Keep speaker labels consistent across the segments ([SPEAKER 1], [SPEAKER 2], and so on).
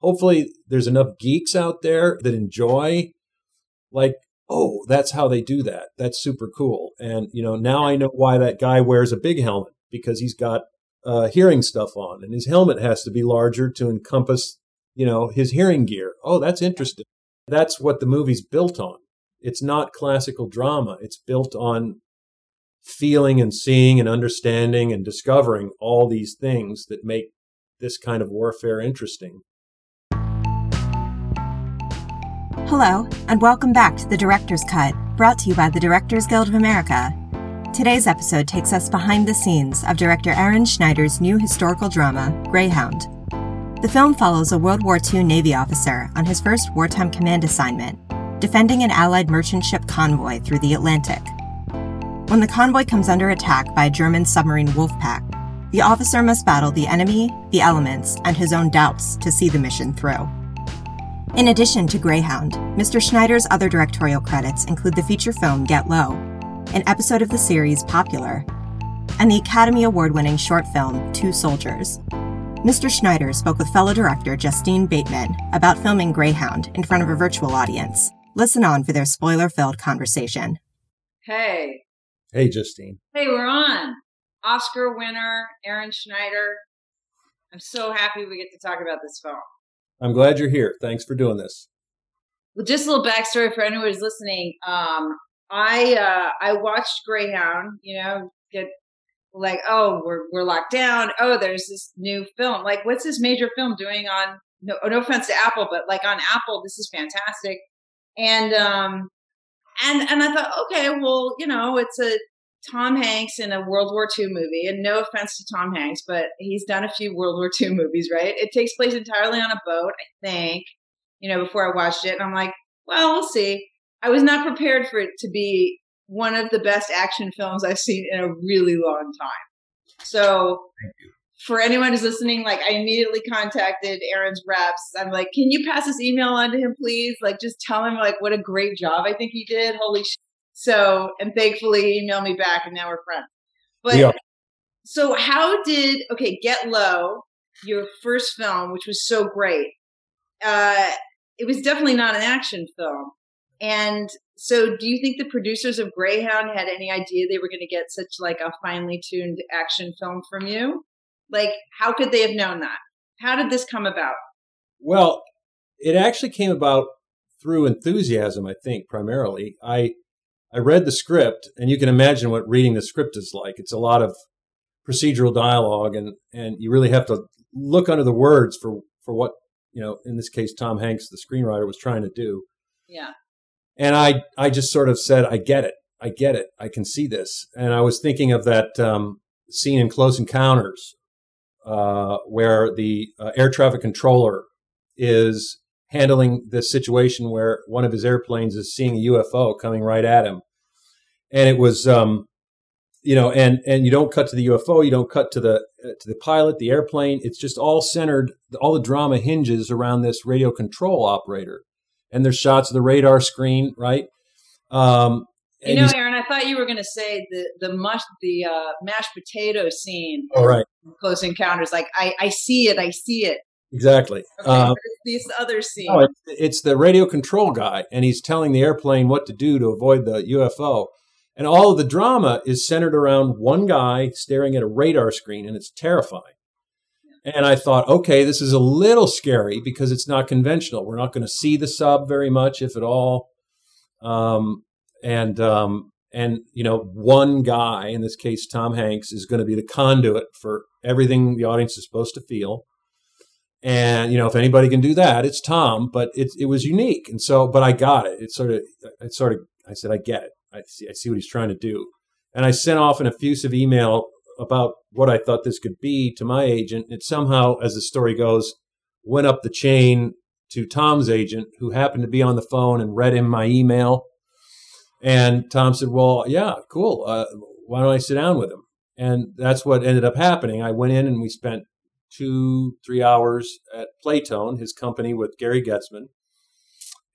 [SPEAKER 1] hopefully there's enough geeks out there that enjoy like oh that's how they do that. That's super cool. And you know now i know why that guy wears a big helmet because he's got uh, hearing stuff on and his helmet has to be larger to encompass you know his hearing gear. Oh that's interesting. That's what the movie's built on. It's not classical drama. It's built on feeling and seeing and understanding and discovering all these things that make this kind of warfare interesting
[SPEAKER 2] Hello, and welcome back to the Director's Cut, brought to you by the Directors Guild of America. Today's episode takes us behind the scenes of director Aaron Schneider's new historical drama, Greyhound. The film follows a World War II Navy officer on his first wartime command assignment, defending an Allied merchant ship convoy through the Atlantic. When the convoy comes under attack by a German submarine wolf pack, the officer must battle the enemy, the elements, and his own doubts to see the mission through. In addition to Greyhound, Mr. Schneider's other directorial credits include the feature film Get Low, an episode of the series Popular, and the Academy Award winning short film Two Soldiers. Mr. Schneider spoke with fellow director Justine Bateman about filming Greyhound in front of a virtual audience. Listen on for their spoiler filled conversation.
[SPEAKER 3] Hey.
[SPEAKER 1] Hey, Justine.
[SPEAKER 3] Hey, we're on. Oscar winner, Aaron Schneider. I'm so happy we get to talk about this film.
[SPEAKER 1] I'm glad you're here. Thanks for doing this.
[SPEAKER 3] Well, just a little backstory for anyone who's listening. Um, I uh, I watched Greyhound. You know, get like, oh, we're we're locked down. Oh, there's this new film. Like, what's this major film doing on? No, no offense to Apple, but like on Apple, this is fantastic. And um, and and I thought, okay, well, you know, it's a Tom Hanks in a World War II movie, and no offense to Tom Hanks, but he's done a few World War II movies, right? It takes place entirely on a boat, I think, you know, before I watched it. And I'm like, well, we'll see. I was not prepared for it to be one of the best action films I've seen in a really long time. So, for anyone who's listening, like, I immediately contacted Aaron's reps. I'm like, can you pass this email on to him, please? Like, just tell him, like, what a great job I think he did. Holy shit so, and thankfully, email me back, and now we're friends. But yeah. so, how did okay Get Low, your first film, which was so great? Uh, it was definitely not an action film, and so do you think the producers of Greyhound had any idea they were going to get such like a finely tuned action film from you? Like, how could they have known that? How did this come about?
[SPEAKER 1] Well, it actually came about through enthusiasm, I think, primarily. I I read the script, and you can imagine what reading the script is like. It's a lot of procedural dialogue, and and you really have to look under the words for for what you know. In this case, Tom Hanks, the screenwriter, was trying to do.
[SPEAKER 3] Yeah.
[SPEAKER 1] And I I just sort of said, I get it, I get it, I can see this. And I was thinking of that um, scene in Close Encounters, uh, where the uh, air traffic controller is handling this situation where one of his airplanes is seeing a UFO coming right at him, and it was, um, you know, and and you don't cut to the UFO, you don't cut to the uh, to the pilot, the airplane. It's just all centered. All the drama hinges around this radio control operator, and there's shots of the radar screen, right?
[SPEAKER 3] Um, you know, Aaron, I thought you were going to say the the mush the uh, mashed potato scene.
[SPEAKER 1] All right.
[SPEAKER 3] Close Encounters. Like I, I see it. I see it.
[SPEAKER 1] Exactly.
[SPEAKER 3] Okay, um, these other scenes. No,
[SPEAKER 1] it's, it's the radio control guy, and he's telling the airplane what to do to avoid the UFO. And all of the drama is centered around one guy staring at a radar screen, and it's terrifying. And I thought, okay, this is a little scary because it's not conventional. We're not going to see the sub very much, if at all. Um, and um, and you know, one guy, in this case, Tom Hanks, is going to be the conduit for everything the audience is supposed to feel. And you know, if anybody can do that, it's Tom. But it it was unique, and so, but I got it. It sort of, it sort of, I said, I get it. I see, I see what he's trying to do. And I sent off an effusive email about what I thought this could be to my agent. It somehow, as the story goes, went up the chain to Tom's agent, who happened to be on the phone and read him my email. And Tom said, "Well, yeah, cool. Uh, why don't I sit down with him?" And that's what ended up happening. I went in and we spent two, three hours at Playtone, his company with Gary Goetzman.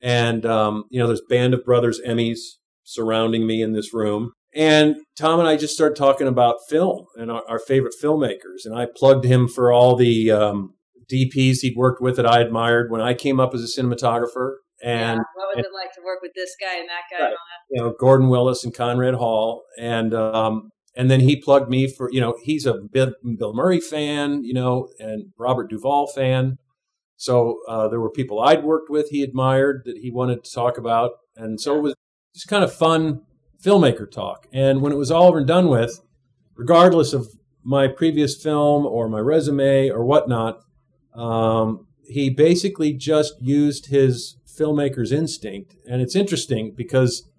[SPEAKER 1] And, um, you know, there's Band of Brothers Emmys surrounding me in this room. And Tom and I just started talking about film and our, our favorite filmmakers. And I plugged him for all the um, DPs he'd worked with that I admired when I came up as a cinematographer. And
[SPEAKER 3] yeah, what was
[SPEAKER 1] and,
[SPEAKER 3] it like to work with this guy and that guy right. and all that?
[SPEAKER 1] You know, Gordon Willis and Conrad Hall, and um, and then he plugged me for you know he's a Bill, Bill Murray fan, you know, and Robert Duvall fan. So uh, there were people I'd worked with he admired that he wanted to talk about, and so it was just kind of fun filmmaker talk. And when it was all over and done with, regardless of my previous film or my resume or whatnot, um, he basically just used his filmmaker's instinct. And it's interesting because,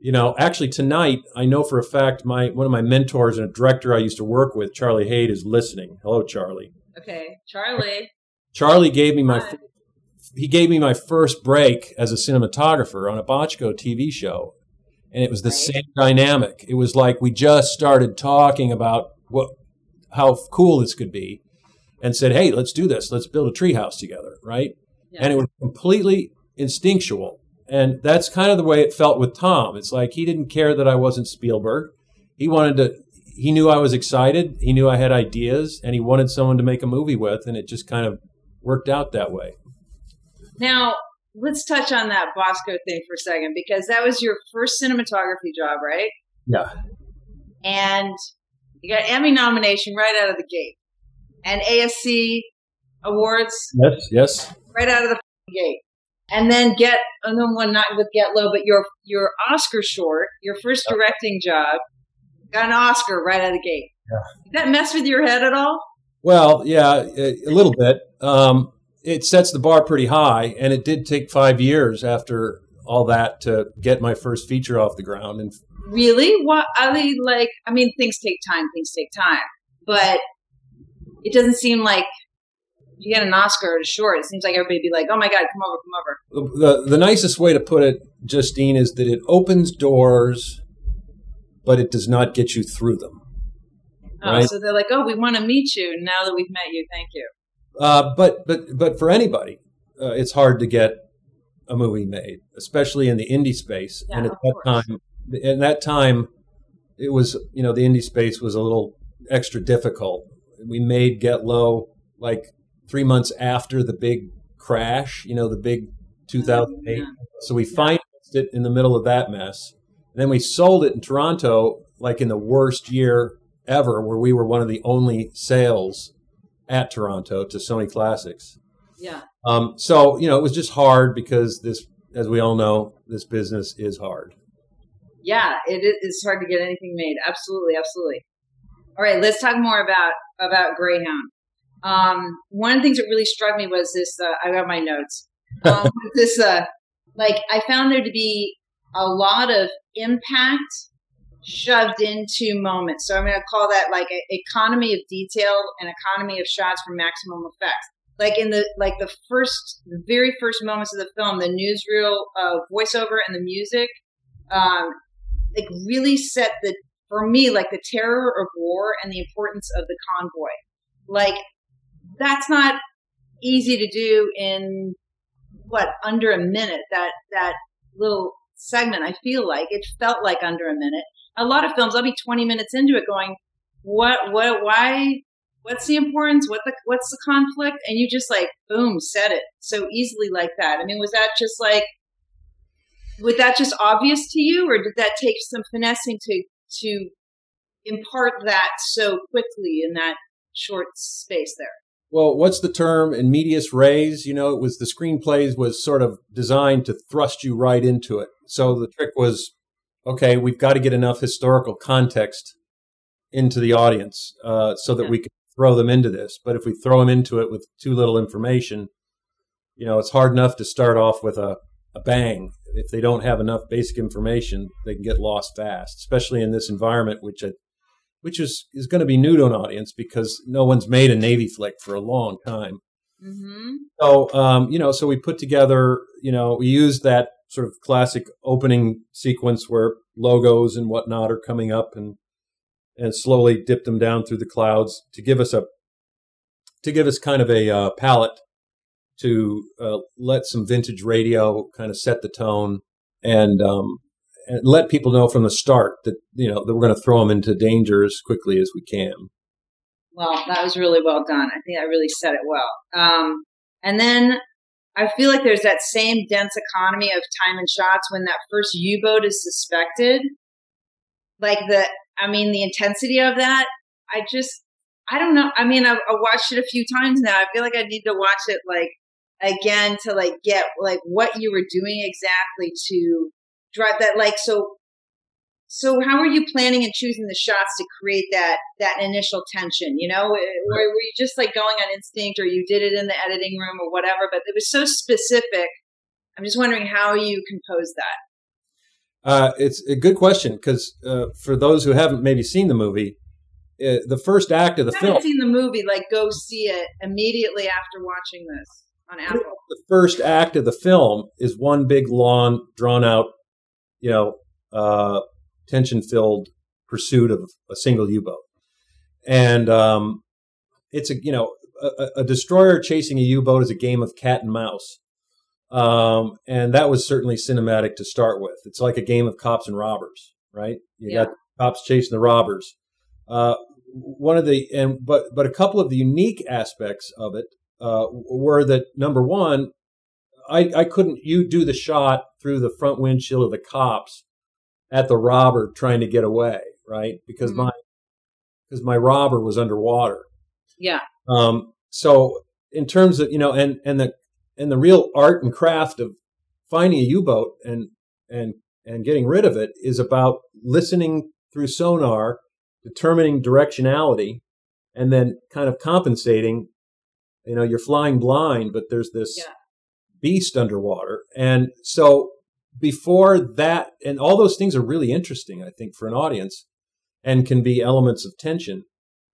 [SPEAKER 1] you know, actually tonight, I know for a fact my one of my mentors and a director I used to work with, Charlie Haid, is listening. Hello, Charlie.
[SPEAKER 3] Okay, Charlie.
[SPEAKER 1] Charlie gave me my. He gave me my first break as a cinematographer on a Bochco TV show, and it was the right. same dynamic. It was like we just started talking about what how cool this could be, and said, "Hey, let's do this. Let's build a treehouse together." Right? Yeah. And it was completely instinctual, and that's kind of the way it felt with Tom. It's like he didn't care that I wasn't Spielberg. He wanted to. He knew I was excited. He knew I had ideas, and he wanted someone to make a movie with, and it just kind of worked out that way.
[SPEAKER 3] Now, let's touch on that Bochco thing for a second because that was your first cinematography job, right?
[SPEAKER 1] Yeah.
[SPEAKER 3] And you got Emmy nomination right out of the gate, and ASC awards.
[SPEAKER 1] Yes, yes.
[SPEAKER 3] Right out of the gate, and then get and then one not with Get Low, but your your Oscar short, your first directing job, got an Oscar right out of the gate. Yeah. Did that mess with your head at all?
[SPEAKER 1] Well, yeah, a, a little bit. Um, it sets the bar pretty high, and it did take five years after all that to get my first feature off the ground. And
[SPEAKER 3] really, what I mean, like, I mean, things take time. Things take time, but it doesn't seem like you get an Oscar or a short. It seems like everybody be like, "Oh my god, come over, come
[SPEAKER 1] over." The the nicest way to put it, Justine, is that it opens doors, but it does not get you through them.
[SPEAKER 3] Oh, right? so they're like, "Oh, we want to meet you now that we've met you. Thank you."
[SPEAKER 1] Uh, but but but for anybody, uh, it's hard to get a movie made, especially in the indie space. Yeah, and at that course. time, in that time, it was you know the indie space was a little extra difficult. We made Get Low like three months after the big crash, you know, the big 2008. Yeah. So we financed it in the middle of that mess. And then we sold it in Toronto like in the worst year ever, where we were one of the only sales at Toronto to Sony Classics.
[SPEAKER 3] Yeah.
[SPEAKER 1] Um, so you know, it was just hard because this, as we all know, this business is hard.
[SPEAKER 3] Yeah, it is hard to get anything made. Absolutely, absolutely. All right, let's talk more about about Greyhound. Um, one of the things that really struck me was this. Uh, I got my notes. Um, this, uh, like, I found there to be a lot of impact shoved into moments. So I'm going to call that like a economy of detail and economy of shots for maximum effects. Like in the like the first, the very first moments of the film, the newsreel uh, voiceover and the music, um, like really set the for me like the terror of war and the importance of the convoy. Like that's not easy to do in what under a minute. That that little segment, I feel like it felt like under a minute a lot of films, I'll be 20 minutes into it going, what, what, why, what's the importance? What the, what's the conflict? And you just like, boom, said it so easily like that. I mean, was that just like, was that just obvious to you or did that take some finessing to, to impart that so quickly in that short space there?
[SPEAKER 1] Well, what's the term in medias res? You know, it was the screenplays was sort of designed to thrust you right into it. So the trick was okay, we've got to get enough historical context into the audience uh, so that yeah. we can throw them into this. But if we throw them into it with too little information, you know, it's hard enough to start off with a, a bang. If they don't have enough basic information, they can get lost fast, especially in this environment, which I, which is is going to be new to an audience because no one's made a Navy flick for a long time. Mm-hmm. So, um, you know, so we put together, you know, we used that sort of classic opening sequence where logos and whatnot are coming up and and slowly dip them down through the clouds to give us a to give us kind of a uh, palette to uh, let some vintage radio kind of set the tone and um, and let people know from the start that you know that we're going to throw them into danger as quickly as we can.
[SPEAKER 3] well, that was really well done. I think I really said it well. Um, and then I feel like there's that same dense economy of time and shots when that first U boat is suspected. Like the, I mean, the intensity of that, I just, I don't know. I mean, I, I watched it a few times now. I feel like I need to watch it like again to like get like what you were doing exactly to drive that. Like, so so how are you planning and choosing the shots to create that that initial tension? You know, were, were you just like going on instinct, or you did it in the editing room, or whatever? But it was so specific. I'm just wondering how you composed that.
[SPEAKER 1] Uh, it's a good question because uh, for those who haven't maybe seen the movie, uh, the first act of the
[SPEAKER 3] I
[SPEAKER 1] film.
[SPEAKER 3] haven't seen the movie. Like, go see it immediately after watching this on Apple.
[SPEAKER 1] The first act of the film is one big, long, drawn out, you know, uh, tension filled pursuit of a single U boat. And um, it's a, you know, a, a destroyer chasing a U boat is a game of cat and mouse. Um, and that was certainly cinematic to start with. It's like a game of cops and robbers, right? You
[SPEAKER 3] Yeah.
[SPEAKER 1] got cops chasing the robbers. Uh, one of the and but but a couple of the unique aspects of it uh, were that number one, I I couldn't you do the shot through the front windshield of the cops at the robber trying to get away, right? Because
[SPEAKER 3] Mhm.
[SPEAKER 1] my because my robber was underwater.
[SPEAKER 3] Yeah,
[SPEAKER 1] Um, so in terms of you know, and and the and the real art and craft of finding a U-boat and and and getting rid of it is about listening through sonar, determining directionality, and then kind of compensating. You know, you're flying blind, but there's this
[SPEAKER 3] Yeah.
[SPEAKER 1] beast underwater, and so before that, and all those things are really interesting, I think, for an audience, and can be elements of tension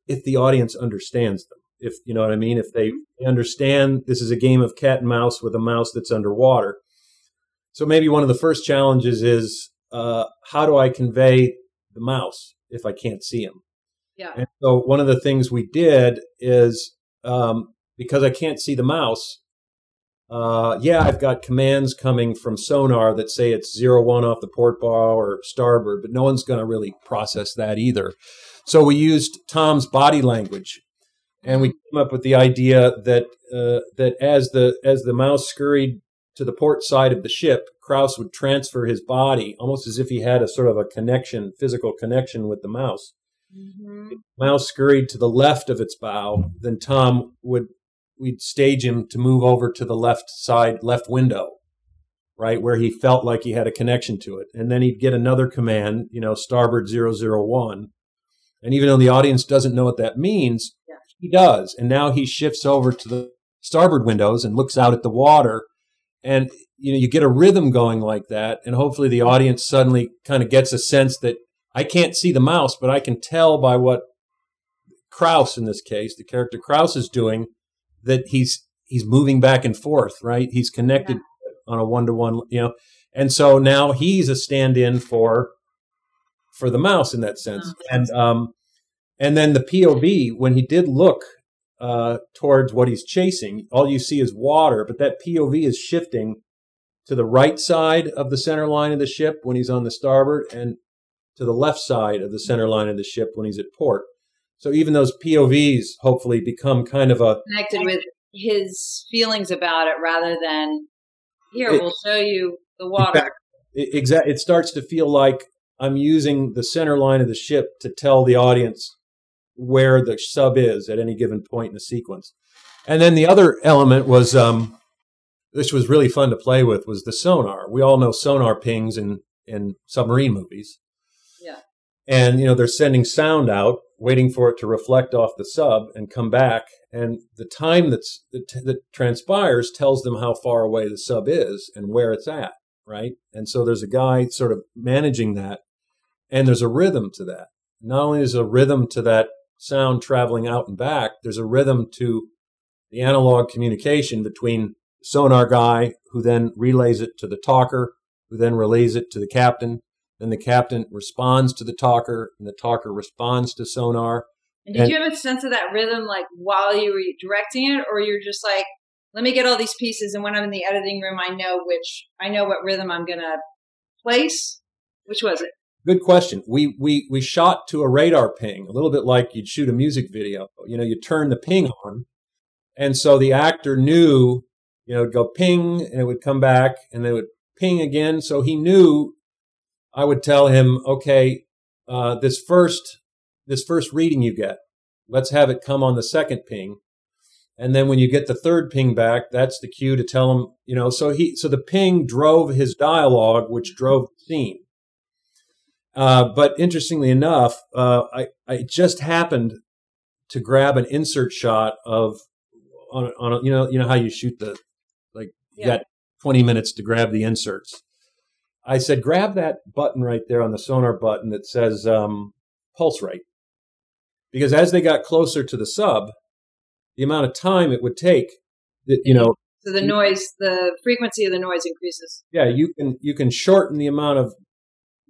[SPEAKER 1] if the audience understands them. If you know what I mean, if they understand this is a game of cat and mouse with a mouse that's underwater. So maybe one of the first challenges is uh, how do I convey the mouse if I can't see him?
[SPEAKER 3] yeah,
[SPEAKER 1] And so one of the things we did is um, because I can't see the mouse. Uh, yeah, I've got commands coming from sonar that say it's zero one off the port bow or starboard, but no one's going to really process that either. So we used Tom's body language, and we came up with the idea that uh, that as the as the mouse scurried to the port side of the ship, Krause would transfer his body almost as if he had a sort of a connection, physical connection with the mouse
[SPEAKER 3] hmm
[SPEAKER 1] mouse scurried to the left of its bow, then Tom would we'd stage him to move over to the left side, left window, right where he felt like he had a connection to it, and then he'd get another command, you know, starboard 001. and even though the audience doesn't know what that means,
[SPEAKER 3] Yeah.
[SPEAKER 1] he does, and now he shifts over to the starboard windows and looks out at the water, and you know you get a rhythm going like that, and hopefully the audience suddenly kind of gets a sense that I can't see the mouse, but I can tell by what Krause, in this case, the character Krause is doing, that he's he's moving back and forth, right? He's connected on a one to one, you know, and so now he's a stand-in for for the mouse in that sense,
[SPEAKER 3] Oh.
[SPEAKER 1] and um, and then the POV when he did look uh, towards what he's chasing, all you see is water, but that POV is shifting to the right side of the center line of the ship when he's on the starboard, and to the left side of the center line of the ship when he's at port. So even those POVs hopefully become kind of a
[SPEAKER 3] connected with his feelings about it rather than here
[SPEAKER 1] It-
[SPEAKER 3] we'll show you the water.
[SPEAKER 1] exact. It starts to feel like I'm using the center line of the ship to tell the audience where the sub is at any given point in the sequence. And then the other element was, um, which was really fun to play with, was the sonar. We all know sonar pings in in submarine movies.
[SPEAKER 3] Yeah.
[SPEAKER 1] and you know they're sending sound out waiting for it to reflect off the sub and come back. And the time that's that, that transpires tells them how far away the sub is and where it's at right? And so there's a guy sort of managing that and there's a rhythm to that. Not only is a rhythm to that sound traveling out and back there's a rhythm to the analog communication between sonar guy who then relays it to the talker who then relays it to the captain then the captain responds to the talker, and the talker responds to sonar.
[SPEAKER 3] And did
[SPEAKER 1] And-
[SPEAKER 3] you have a sense of that rhythm like while you were directing it, or you're just like, let me get all these pieces, and when I'm in the editing room, I know which I know what rhythm I'm gonna place. Which was it?
[SPEAKER 1] Good question. We we we shot to a radar ping, a little bit like you'd shoot a music video. You know, you turn the ping on, and so the actor knew, you know, it'd go ping, and it would come back, and then it would ping again. So he knew. I would tell him, okay, uh, this first this first reading you get, let's have it come on the second ping, and then when you get the third ping back, that's the cue to tell him, you know. So he so the ping drove his dialogue, which drove the scene. Uh, but interestingly enough, uh, I, I just happened to grab an insert shot of on, on a, you know you know how you shoot the like you got 20 minutes to grab the inserts. I said grab that button right there on the sonar button that says um, pulse rate, because as they got closer to the sub, the amount of time it would take, that you know,
[SPEAKER 3] So the noise, the frequency of the noise increases.
[SPEAKER 1] yeah, you can you can shorten the amount of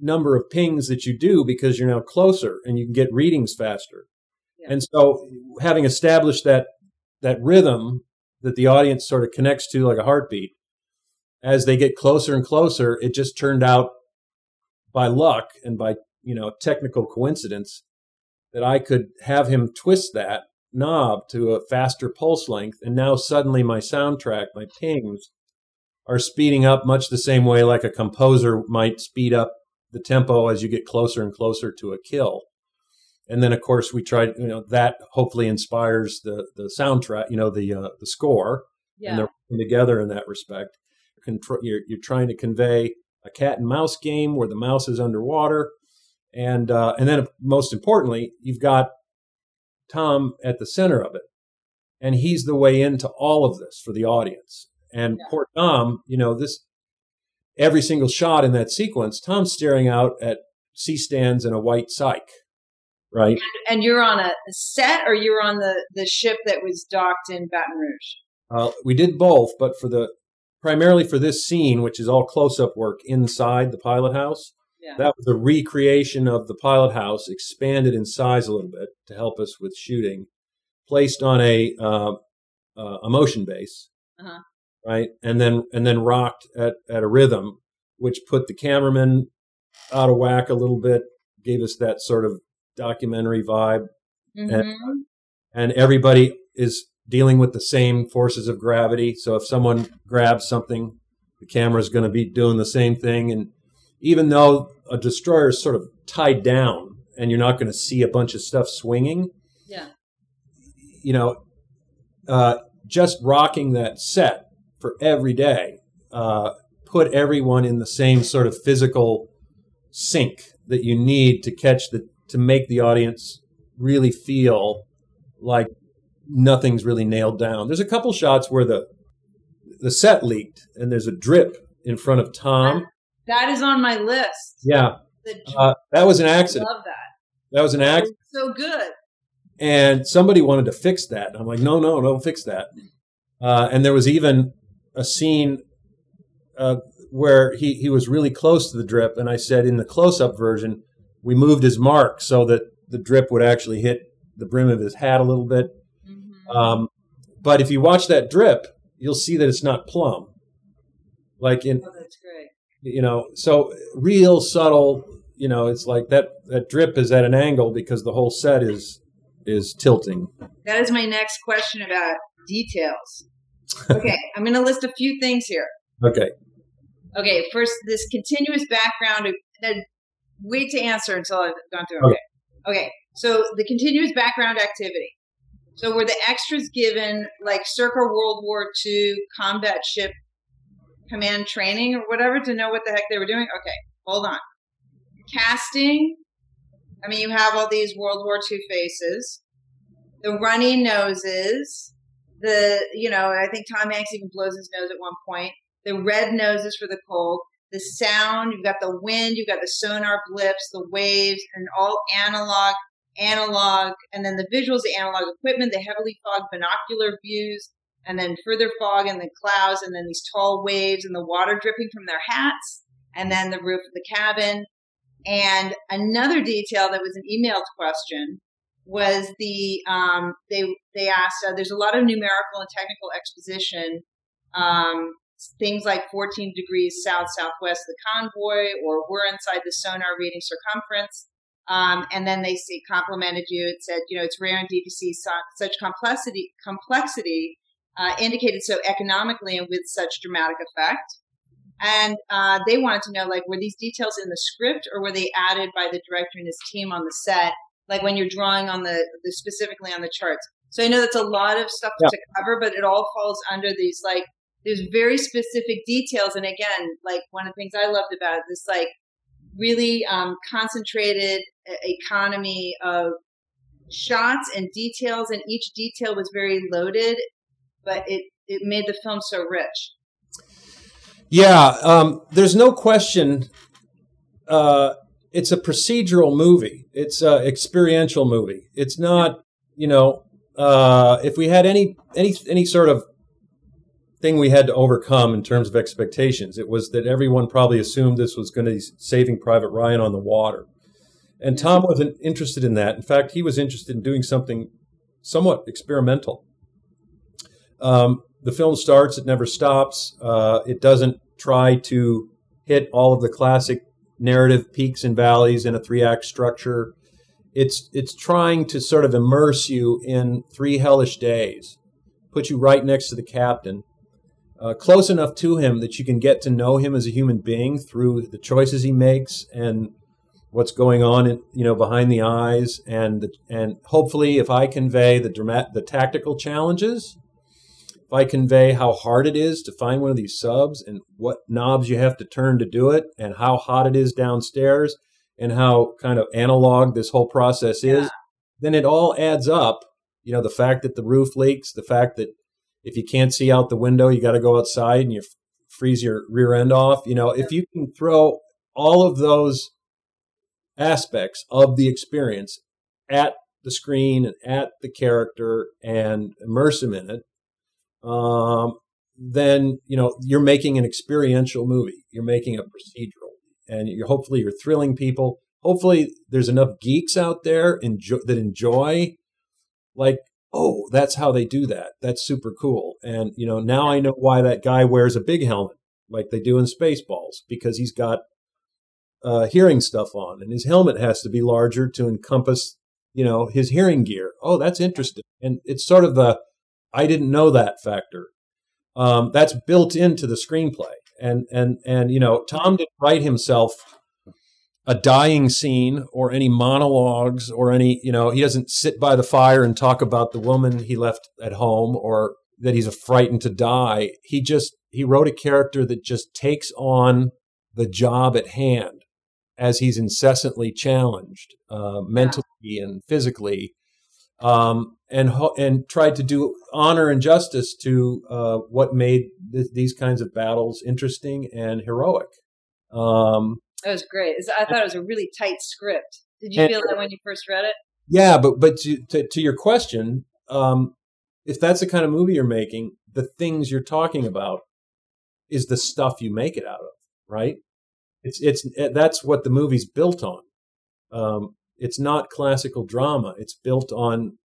[SPEAKER 1] number of pings that you do because you're now closer and you can get readings faster.
[SPEAKER 3] Yeah.
[SPEAKER 1] And so having established that that rhythm that the audience sort of connects to like a heartbeat, as they get closer and closer, it just turned out by luck and by, you know, technical coincidence that I could have him twist that knob to a faster pulse length and now suddenly my soundtrack, my pings are speeding up much the same way like a composer might speed up the tempo as you get closer and closer to a kill. And then, of course, we tried. You know that hopefully inspires the the soundtrack. You know the uh, the score,
[SPEAKER 3] Yeah.
[SPEAKER 1] and they're working together in that respect. Contro- you're, you're trying to convey a cat and mouse game where the mouse is underwater, and uh, and then most importantly, you've got Tom at the center of it, and he's the way into all of this for the audience. And
[SPEAKER 3] Yeah.
[SPEAKER 1] poor Tom, you know this every single shot in that sequence, Tom's staring out at C stands and a white cyc, right?
[SPEAKER 3] and you're on a set or you're on the, the ship that was docked in Baton Rouge?
[SPEAKER 1] Uh, we did both, but for the primarily for this scene, which is all close up work inside the pilot house,
[SPEAKER 3] Yeah.
[SPEAKER 1] that was a recreation of the pilot house, expanded in size a little bit to help us with shooting, placed on a uh, uh, a motion base,
[SPEAKER 3] Uh-huh.
[SPEAKER 1] right, and then and then rocked at at a rhythm, which put the cameraman out of whack a little bit, gave us that sort of documentary vibe
[SPEAKER 3] Mhm.
[SPEAKER 1] and everybody is dealing with the same forces of gravity. So if someone grabs something, the camera is going to be doing the same thing. And even though a destroyer is sort of tied down and you're not going to see a bunch of stuff swinging,
[SPEAKER 3] Yeah.
[SPEAKER 1] you know, uh, just rocking that set for every day uh, put everyone in the same sort of physical sync that you need to catch the to make the audience really feel like nothing's really nailed down. There's a couple shots where the the set leaked and there's a drip in front of Tom.
[SPEAKER 3] That is on my list.
[SPEAKER 1] Yeah, uh, that was an
[SPEAKER 3] I
[SPEAKER 1] accident.
[SPEAKER 3] love that.
[SPEAKER 1] That was an accident.
[SPEAKER 3] So good.
[SPEAKER 1] and somebody wanted to fix that. I'm like, no, no, don't fix that. Uh, and there was even a scene uh, where he, he was really close to the drip, and I said in the close up version, we moved his mark so that the drip would actually hit the brim of his hat a little bit. Um, but if you watch that drip, you'll see that it's not plumb. Like in
[SPEAKER 3] oh, that's great.
[SPEAKER 1] you know, so real subtle. You know, it's like that that drip is at an angle because the whole set is is tilting.
[SPEAKER 3] That is my next question about details. Okay, I'm going to list a few things here.
[SPEAKER 1] Okay.
[SPEAKER 3] Okay, first, this continuous background. Now, wait to answer until I've gone through.
[SPEAKER 1] Okay.
[SPEAKER 3] Okay. So the continuous background activity. So were the extras given like circa World War II combat ship command training or whatever to know what the heck they were doing? Okay, hold on. Casting. I mean, you have all these World War II faces. The runny noses. The you know, I think Tom Hanks even blows his nose at one point the red noses for the cold, the sound, you've got the wind, you've got the sonar blips, the waves, and all analog, analog, and then the visuals, the analog equipment, the heavily fogged binocular views, and then further fog and the clouds, and then these tall waves and the water dripping from their hats, and then the roof of the cabin. And another detail that was an emailed question was the um, they they asked uh, there's a lot of numerical and technical exposition um, things like 14 degrees south southwest the convoy, or we're inside the sonar reading circumference. Um, and then they say complimented you. It said, you know, it's rare to see such complexity complexity uh, indicated so economically and with such dramatic effect. And uh, they wanted to know, like, were these details in the script or were they added by the director and his team on the set? Like when you're drawing on the, the specifically on the charts. So I know that's a lot of stuff yeah. to cover, but it all falls under these like there's very specific details. And again, like one of the things I loved about this, like really um, concentrated economy of shots and details, and each detail was very loaded, but it it made the film so rich.
[SPEAKER 1] Yeah, um, there's no question. Uh, it's a procedural movie. It's an experiential movie. It's not, you know, uh, if we had any any any sort of thing we had to overcome in terms of expectations, it was that everyone probably assumed this was going to be Saving Private Ryan on the water, and Tom wasn't interested in that. In fact, he was interested in doing something somewhat experimental. Um, the film starts, it never stops. Uh, it doesn't try to hit all of the classic narrative peaks and valleys in a three act structure. It's, it's trying to sort of immerse you in three hellish days, put you right next to the captain, uh, close enough to him that you can get to know him as a human being through the choices he makes and what's going on in, you know behind the eyes and the, and hopefully if I convey the dramat the tactical challenges if I convey how hard it is to find one of these subs and what knobs you have to turn to do it and how hot it is downstairs and how kind of analog this whole process is, yeah. then it all adds up. You know, the fact that the roof leaks, the fact that if you can't see out the window, you got to go outside and you f- freeze your rear end off. You know, if you can throw all of those aspects of the experience at the screen and at the character and immerse them in it, um, then you know you're making an experiential movie. You're making a procedural, and you're hopefully you're thrilling people. Hopefully, there's enough geeks out there enjoy, that enjoy, like, oh, that's how they do that. That's super cool. And you know, now I know why that guy wears a big helmet like they do in Spaceballs because he's got uh, hearing stuff on, and his helmet has to be larger to encompass, you know, his hearing gear. Oh, that's interesting. And it's sort of the I didn't know that factor. Um, that's built into the screenplay, and and and you know, Tom didn't write himself a dying scene or any monologues or any you know he doesn't sit by the fire and talk about the woman he left at home or that he's frightened to die he just he wrote a character that just takes on the job at hand as he's incessantly challenged uh, mentally yeah. and physically um, and and tried to do honor and justice to uh, what made th- these kinds of battles interesting and heroic. Um,
[SPEAKER 3] that was great. I thought it was a really tight script. Did you and, feel that when you first read it?
[SPEAKER 1] Yeah, but but to to, to your question, um, if that's the kind of movie you're making, the things you're talking about is the stuff you make it out of, right? It's it's that's what the movie's built on. Um, it's not classical drama. It's built on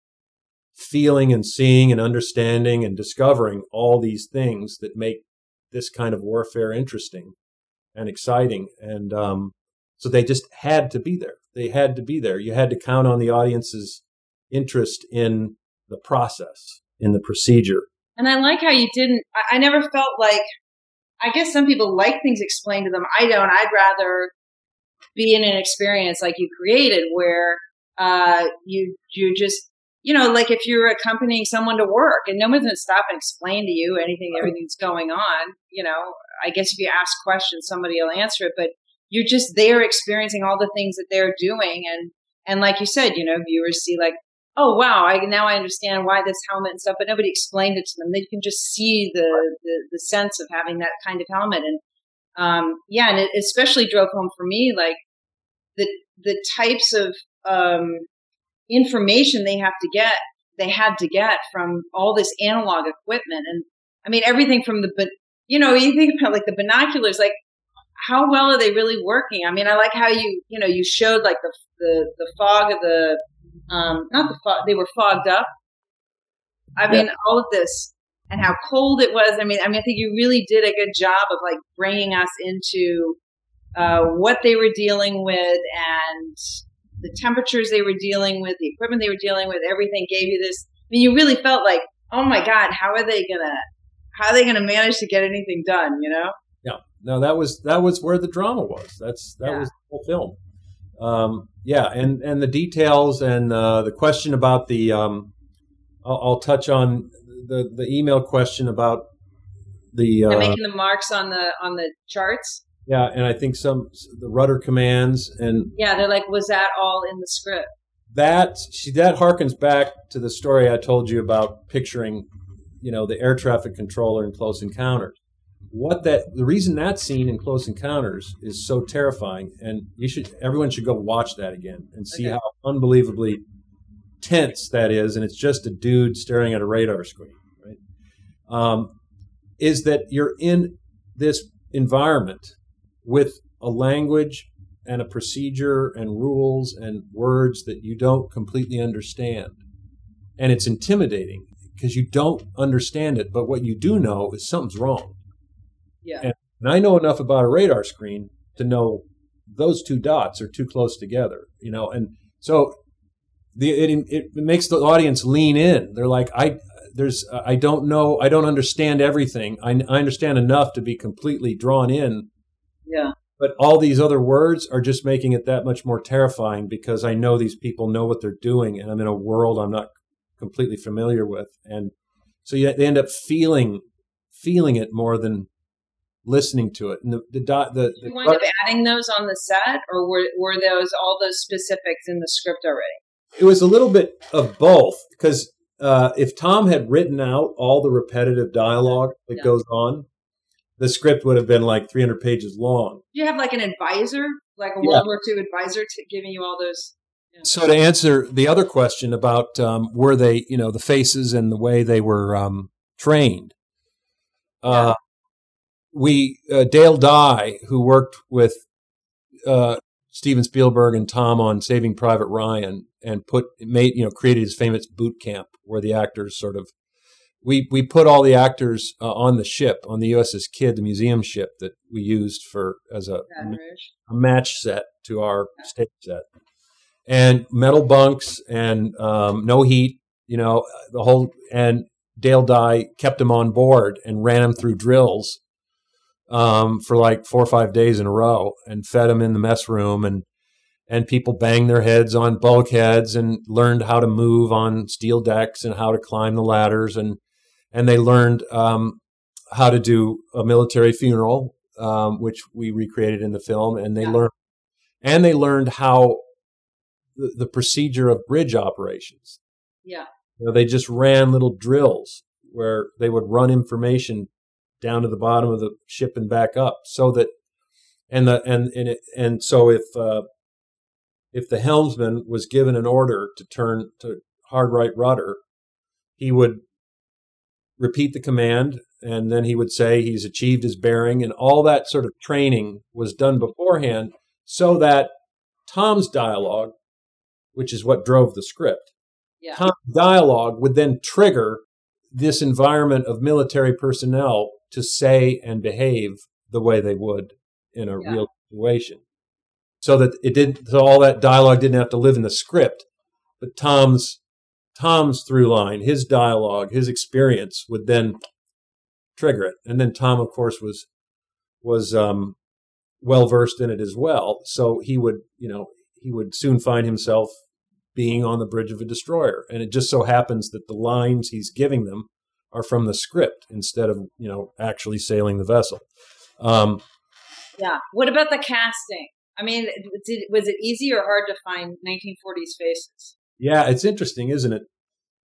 [SPEAKER 1] feeling and seeing and understanding and discovering all these things that make this kind of warfare interesting and exciting. And um, so they just had to be there. They had to be there. You had to count on the audience's interest in the process, in the procedure.
[SPEAKER 3] And I like how you didn't, I, I never felt like, I guess some people like things explained to them. I don't. I'd rather be in an experience like you created where uh, you you just you know like if you're accompanying someone to work and no one's going to stop and explain to you anything everything's going on you know i guess if you ask questions somebody will answer it but you're just there experiencing all the things that they're doing and and like you said you know viewers see like oh wow i now i understand why this helmet and stuff but nobody explained it to them. They can just see the the, the sense of having that kind of helmet. And um, yeah, and it especially drove home for me like the the types of um, information they have to get, they had to get from all this analog equipment, and I mean everything from the you know you think about like the binoculars, like how well are they really working? I mean, I like how you you know you showed like the the the fog of the um, not the fog they were fogged up. I mean, all of this and how cold it was. I mean, I mean, I think you really did a good job of like bringing us into uh, what they were dealing with and the temperatures they were dealing with, the equipment they were dealing with. Everything gave you this. I mean, you really felt like, oh my god, how are they gonna, how are they gonna manage to get anything done? You know?
[SPEAKER 1] Yeah. No, that was that was where the drama was. That's that
[SPEAKER 3] Yeah.
[SPEAKER 1] was the whole film. Um, yeah, and and the details and uh, the question about the um, I'll, I'll touch on the the email question about the uh,
[SPEAKER 3] making the marks on the on the charts.
[SPEAKER 1] yeah, and I think some the rudder commands and
[SPEAKER 3] Yeah, they're like, was that all in the script?
[SPEAKER 1] that see that harkens back to the story I told you about picturing, you know, the air traffic controller in Close Encounters. What that the reason that scene in Close Encounters is so terrifying, and you should everyone should go watch that again and see
[SPEAKER 3] Okay.
[SPEAKER 1] how unbelievably tense that is, and it's just a dude staring at a radar screen, right? Um, is that you're in this environment with a language and a procedure and rules and words that you don't completely understand. And it's intimidating because you don't understand it, but what you do know is something's wrong.
[SPEAKER 3] Yeah.
[SPEAKER 1] And, and I know enough about a radar screen to know those two dots are too close together, you know, and so the it, it makes the audience lean in. They're like, I there's I don't know, I don't understand everything. I, I understand enough to be completely drawn in
[SPEAKER 3] Yeah.
[SPEAKER 1] but all these other words are just making it that much more terrifying because I know these people know what they're doing, and I'm in a world I'm not completely familiar with, and so you, they end up feeling feeling it more than listening to it. And the the, dot- the,
[SPEAKER 3] you
[SPEAKER 1] the
[SPEAKER 3] wind up adding those on the set, or were were those all those specifics in the script already?
[SPEAKER 1] it was a little bit of both because uh, if Tom had written out all the repetitive dialogue that
[SPEAKER 3] Yeah.
[SPEAKER 1] goes on, the script would have been like 300 pages long.
[SPEAKER 3] You have like an advisor, like a
[SPEAKER 1] Yeah.
[SPEAKER 3] World War II advisor, to giving you all those?
[SPEAKER 1] So to answer the other question about um, were they, you know, the faces and the way they were um, trained, uh, we uh, Dale Dye, who worked with uh, Steven Spielberg and Tom on Saving Private Ryan, and put made you know created his famous boot camp where the actors sort of we we put all the actors uh, on the ship on the USS Kidd, the museum ship that we used for as a a match set to our stage set, and metal bunks and um, no heat. You know the whole and Dale Dye kept him on board and ran him through drills um, for like four or five days in a row, and fed them in the mess room and. And people banged their heads on bulkheads and learned how to move on steel decks and how to climb the ladders and and they learned um, how to do a military funeral, um, which we recreated in the film, and they
[SPEAKER 3] Yeah.
[SPEAKER 1] learned and they learned how the, the procedure of bridge operations.
[SPEAKER 3] Yeah.
[SPEAKER 1] You know, they just ran little drills where they would run information down to the bottom of the ship and back up, so that and the and and it, and so if uh, if the helmsman was given an order to turn to hard right rudder, he would repeat the command and then he would say he's achieved his bearing and all that sort of training was done beforehand so that Tom's dialogue, which is what drove the script,
[SPEAKER 3] Yeah.
[SPEAKER 1] Tom's dialogue would then trigger this environment of military personnel to say and behave the way they would in a
[SPEAKER 3] Yeah.
[SPEAKER 1] real situation. So that it didn't so all that dialogue didn't have to live in the script, but Tom's Tom's through line, his dialogue, his experience would then trigger it. And then Tom, of course, was was um, well versed in it as well. So he would, you know, he would soon find himself being on the bridge of a destroyer. And it just so happens that the lines he's giving them are from the script instead of, you know, actually sailing the vessel. Um,
[SPEAKER 3] Yeah. What about the casting? I mean, did, was it easy or hard to find 1940s faces?
[SPEAKER 1] Yeah, it's interesting, isn't it?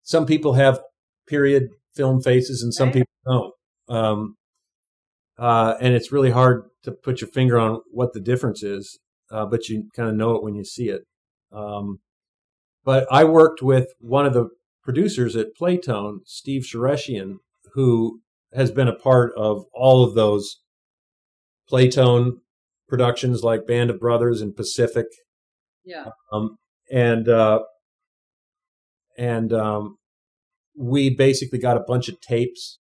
[SPEAKER 1] Some people have period film faces and some
[SPEAKER 3] Right.
[SPEAKER 1] people don't. Um, uh, and it's really hard to put your finger on what the difference is, uh, but you kind of know it when you see it. Um, but I worked with one of the producers at Playtone, Steve Shareshian, who has been a part of all of those Playtone productions like Band of Brothers and Pacific
[SPEAKER 3] Yeah.
[SPEAKER 1] um, and uh, and um, we basically got a bunch of tapes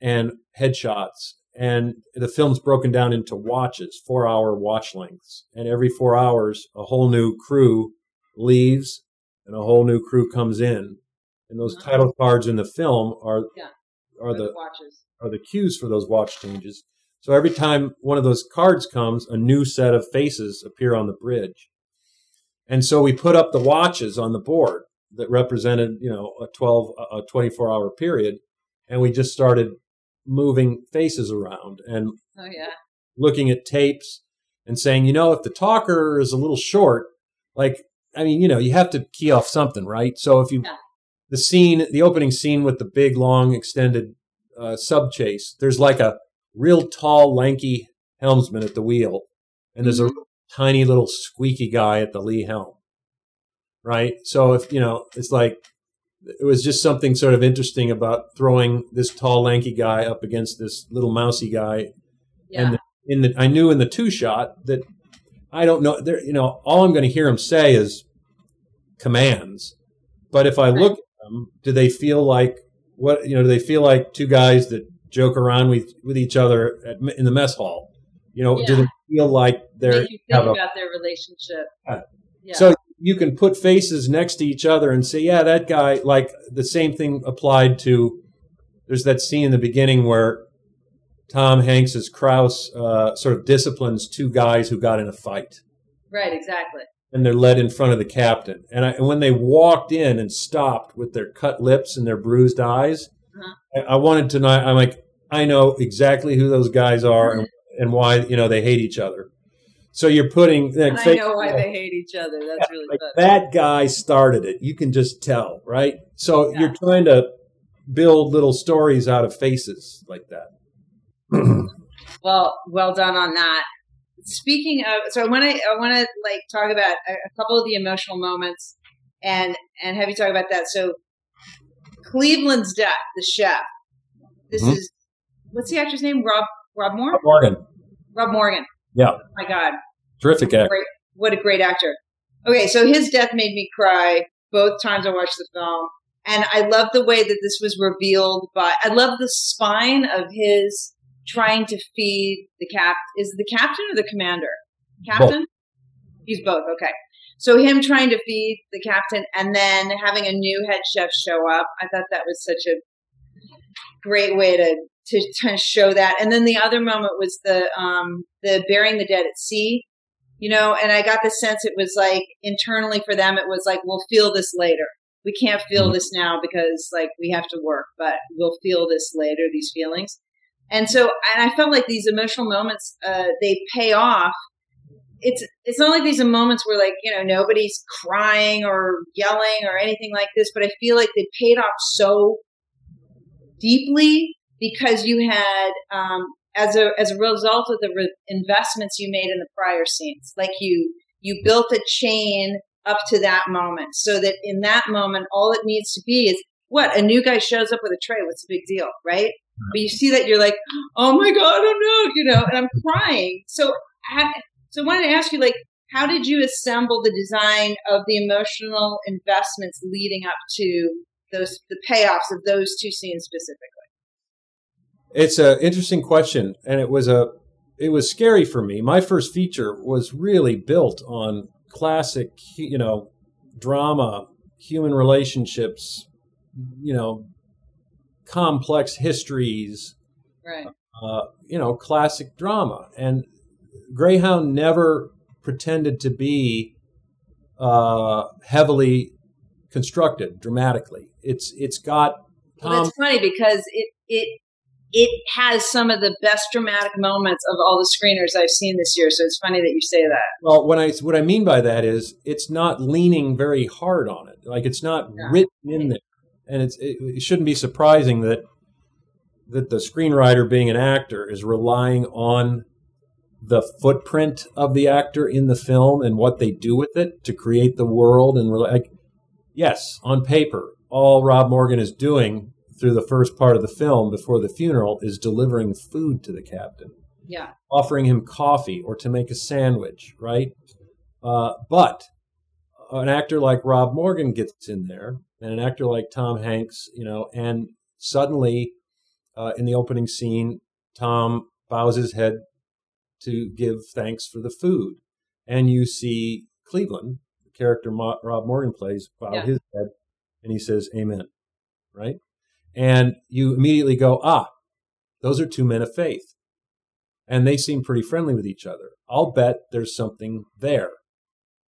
[SPEAKER 1] and headshots. And the film's broken down into watches, four hour watch lengths. And every four hours, a whole new crew leaves and a whole new crew comes in. And those
[SPEAKER 3] Uh-huh.
[SPEAKER 1] title cards in the film are
[SPEAKER 3] Yeah.
[SPEAKER 1] are
[SPEAKER 3] With
[SPEAKER 1] the
[SPEAKER 3] watches.
[SPEAKER 1] are the cues for those watch changes. So every time one of those cards comes, a new set of faces appear on the bridge. And so we put up the watches on the board that represented, you know, a 12, a 24 hour period. And we just started moving faces around and
[SPEAKER 3] Oh yeah.
[SPEAKER 1] looking at tapes and saying, you know, if the talker is a little short, like, I mean, you know, you have to key off something, right? So if you,
[SPEAKER 3] Yeah.
[SPEAKER 1] The scene, the opening scene with the big, long, extended uh, sub chase, there's like a real tall, lanky helmsman at the wheel, and there's a tiny little squeaky guy at the lee helm, right? So if, you know, it's like, it was just something sort of interesting about throwing this tall, lanky guy up against this little mousy guy
[SPEAKER 3] Yeah.
[SPEAKER 1] and in the I knew in the two shot that I don't know there you know all I'm going to hear him say is commands but if I look them do they feel like what you know do they feel like two guys that joke around with with each other at, in the mess hall you know do they feel like they're
[SPEAKER 3] Make you
[SPEAKER 1] have
[SPEAKER 3] think
[SPEAKER 1] a-
[SPEAKER 3] about their relationship.
[SPEAKER 1] Yeah.
[SPEAKER 3] Yeah.
[SPEAKER 1] so you can put faces next to each other and say, yeah, that guy, like the same thing applied to, there's that scene in the beginning where Tom Hanks as Krause uh, sort of disciplines two guys who got in a fight
[SPEAKER 3] right. Exactly.
[SPEAKER 1] And they're led in front of the captain. And, I, and when they walked in and stopped with their cut lips and their bruised eyes,
[SPEAKER 3] Uh-huh.
[SPEAKER 1] I, I wanted to know, I'm like, I know exactly who those guys are and, and why, you know, they hate each other. So you're putting like,
[SPEAKER 3] I know why they hate each other. That's really
[SPEAKER 1] like that guy started it. You can just tell, right? So
[SPEAKER 3] Yeah.
[SPEAKER 1] you're trying to build little stories out of faces like that.
[SPEAKER 3] Well, well done on that. Speaking of, so I want to, I want to like talk about a, a couple of the emotional moments, and and have you talk about that. So, Cleveland's death, the chef. This
[SPEAKER 1] Mhm.
[SPEAKER 3] is what's the actor's name? Rob Rob Moore.
[SPEAKER 1] Morgan,
[SPEAKER 3] Rob Morgan.
[SPEAKER 1] Yeah.
[SPEAKER 3] Oh my God,
[SPEAKER 1] terrific actor.
[SPEAKER 3] what a great actor. Okay, so his death made me cry both times I watched the film. And I love the way that this was revealed by I love the spine of his trying to feed the cap is the captain or the commander? Captain? He's both, okay. So him trying to feed the captain and then having a new head chef show up, I thought that was such a great way to to, to show that. And then the other moment was the um the burying the dead at sea you know and i got the sense it was like internally for them it was like we'll feel this later we can't feel
[SPEAKER 1] Mhm.
[SPEAKER 3] this now because like we have to work but we'll feel this later these feelings and so and i felt like these emotional moments uh, they pay off. It's it's not like these are moments where like you know nobody's crying or yelling or anything like this but i feel like they paid off so deeply because you had um, as a as a result of the re- investments you made in the prior scenes. Like you you built a chain up to that moment so that in that moment all it needs to be is what? A new guy shows up with a tray. What's the big deal? Right but you see that you're like oh my god oh no you know and i'm crying so I, so i wanted to ask you like how did you assemble the design of the emotional investments leading up to those the payoffs of those two scenes specifically
[SPEAKER 1] It's an interesting question, and it was a it was scary for me. My first feature was really built on classic, you know, drama, human relationships, you know, complex histories,
[SPEAKER 3] right
[SPEAKER 1] uh, you know, classic drama. And Greyhound never pretended to be uh, heavily constructed dramatically. It's it's got
[SPEAKER 3] Well,
[SPEAKER 1] Tom.
[SPEAKER 3] that's funny because it it it has some of the best dramatic moments of all the screeners I've seen this year. So it's funny that you say that.
[SPEAKER 1] Well, when I what I mean by that is it's not leaning very hard on it. Like it's not
[SPEAKER 3] Yeah.
[SPEAKER 1] written in there, and it's it, it shouldn't be surprising that that the screenwriter, being an actor, is relying on the footprint of the actor in the film and what they do with it to create the world and like yes, on paper, all Rob Morgan is doing through the first part of the film before the funeral is delivering food to the captain
[SPEAKER 3] Yeah.
[SPEAKER 1] offering him coffee or to make a sandwich, right? Uh, but an actor like Rob Morgan gets in there, and an actor like Tom Hanks, you know, and suddenly uh, in the opening scene, Tom bows his head to give thanks for the food, and you see Cleveland, the character Mo- Rob Morgan plays, bow
[SPEAKER 3] Yeah.
[SPEAKER 1] his head, and he says, "Amen." Right, and you immediately go, "Ah, those are two men of faith." And they seem pretty friendly with each other. I'll bet there's something there,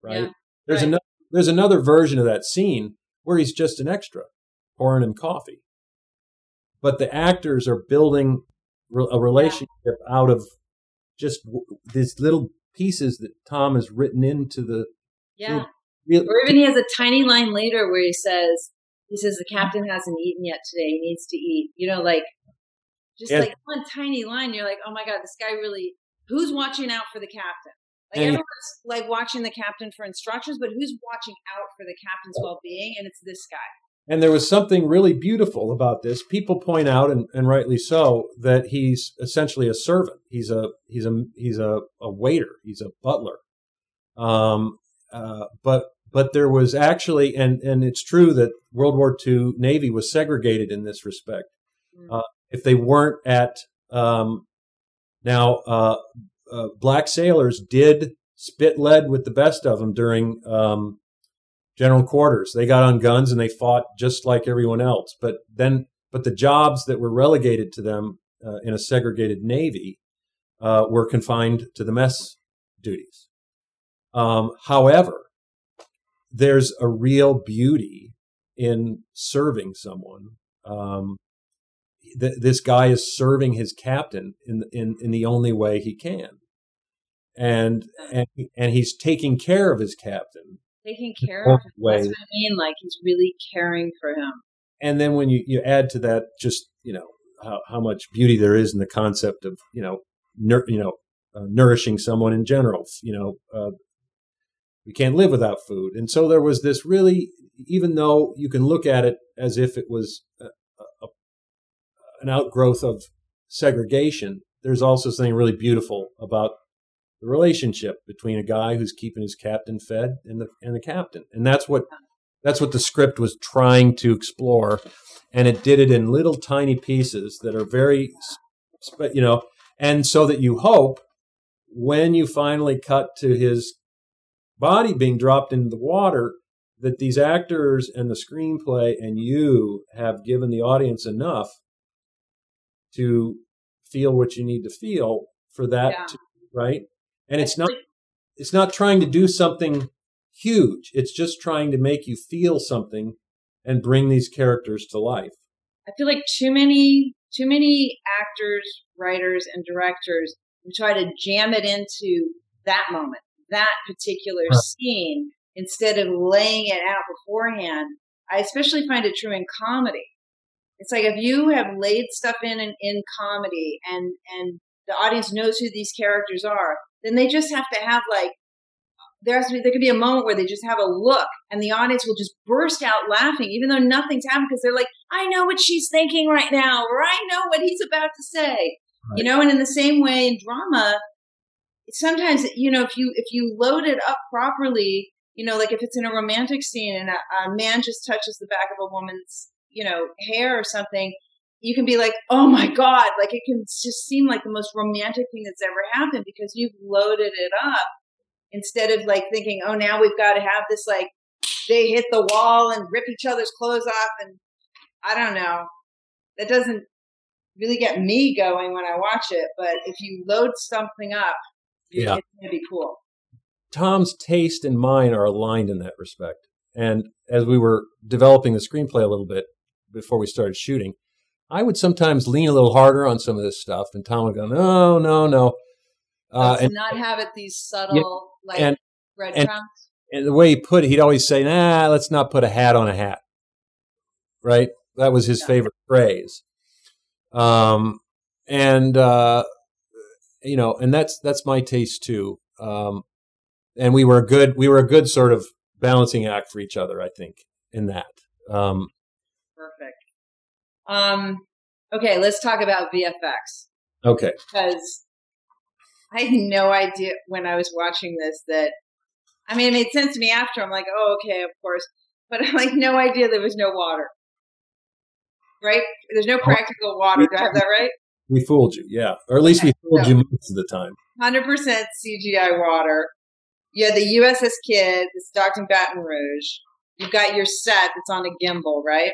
[SPEAKER 1] right?
[SPEAKER 3] Yeah,
[SPEAKER 1] there's
[SPEAKER 3] right.
[SPEAKER 1] another there's another version of that scene where he's just an extra pouring him coffee. But the actors are building a relationship out of just w- these little pieces that Tom has written into the
[SPEAKER 3] Yeah.
[SPEAKER 1] real.
[SPEAKER 3] Or even he has a tiny line later where he says, he says the captain hasn't eaten yet today. He needs to eat. You know, like just
[SPEAKER 1] Yeah.
[SPEAKER 3] like one tiny line. You're like, oh my god, this guy really. Who's watching out for the captain? Like
[SPEAKER 1] And-
[SPEAKER 3] everyone's like watching the captain for instructions, but who's watching out for the captain's well-being? And it's this guy.
[SPEAKER 1] And there was something really beautiful about this. People point out, and, and rightly so, that he's essentially a servant. He's a he's a he's a, a waiter. He's a butler. Um, uh, but but there was actually, and and it's true that World War II Navy was segregated in this respect.
[SPEAKER 3] Mm.
[SPEAKER 1] Uh, if they weren't at um, now, uh, uh, black sailors did spit lead with the best of them during um, general quarters. They got on guns and they fought just like everyone else. But then, but the jobs that were relegated to them uh, in a segregated navy uh, were confined to the mess duties. Um, however, there's a real beauty in serving someone. Um, th- this guy is serving his captain in, in in the only way he can, and and and he's taking care of his captain
[SPEAKER 3] Taking care of him.
[SPEAKER 1] way.
[SPEAKER 3] That's what I mean. Like he's really caring for him.
[SPEAKER 1] and then when you, you add to that just you know how, how much beauty there is in the concept of you know nur- you know uh, nourishing someone in general you know uh, we can't live without food and so there was this really even though you can look at it as if it was a, a, an outgrowth of segregation there's also something really beautiful about the relationship between a guy who's keeping his captain fed and the and the captain. And that's what that's what the script was trying to explore. And it did it in little tiny pieces that are very you know and so that you hope when you finally cut to his body being dropped into the water that these actors and the screenplay and you have given the audience enough to feel what you need to feel for that
[SPEAKER 3] Yeah.
[SPEAKER 1] to, right and it's not it's not trying to do something huge. It's just trying to make you feel something and bring these characters to life.
[SPEAKER 3] I feel like too many too many actors, writers, and directors try to jam it into that moment, that particular
[SPEAKER 1] Right.
[SPEAKER 3] scene, instead of laying it out beforehand. I especially find it true in comedy. It's like if you have laid stuff in in, in comedy and and the audience knows who these characters are, then they just have to have like there has to be there could be a moment where they just have a look and the audience will just burst out laughing even though nothing's happened because they're like i know what she's thinking right now or i know what he's about to say you know and in the same way in drama sometimes you know if you if you load it up properly you know like if it's in a romantic scene and a, a man just touches the back of a woman's you know hair or something you can be like oh my god like it can just seem like the most romantic thing that's ever happened because you've loaded it up instead of like thinking oh now we've got to have this like they hit the wall and rip each other's clothes off and i don't know that doesn't really get me going when i watch it but if you load something up
[SPEAKER 1] Yeah.
[SPEAKER 3] it's gonna be cool
[SPEAKER 1] Tom's taste and mine are aligned in that respect. And as we were developing the screenplay a little bit before we started shooting, I would sometimes lean a little harder on some of this stuff, and Tom would go, "No, no, no." Uh, and,
[SPEAKER 3] not have it these subtle like
[SPEAKER 1] and-
[SPEAKER 3] breadcrumbs
[SPEAKER 1] and the way he put it, he'd always say, "Nah, let's not put a hat on a hat." Right? That was his
[SPEAKER 3] Yeah.
[SPEAKER 1] favorite phrase. Um, and uh, you know, and that's that's my taste too. Um, and we were a good we were a good sort of balancing act for each other, I think, in that. Um,
[SPEAKER 3] perfect um okay let's talk about vfx
[SPEAKER 1] okay,
[SPEAKER 3] because I had no idea when I was watching this that I mean it made sense to me after I'm like, oh okay, of course. But I'm like no idea there was no water. right? There's no practical water. Do I have that right?
[SPEAKER 1] We fooled you, yeah, or at least we fooled
[SPEAKER 3] so-
[SPEAKER 1] you most of the time.
[SPEAKER 3] Hundred percent CGI water. You had the USS Kidd, that's docked in Baton Rouge. You've got your set that's on a gimbal, right?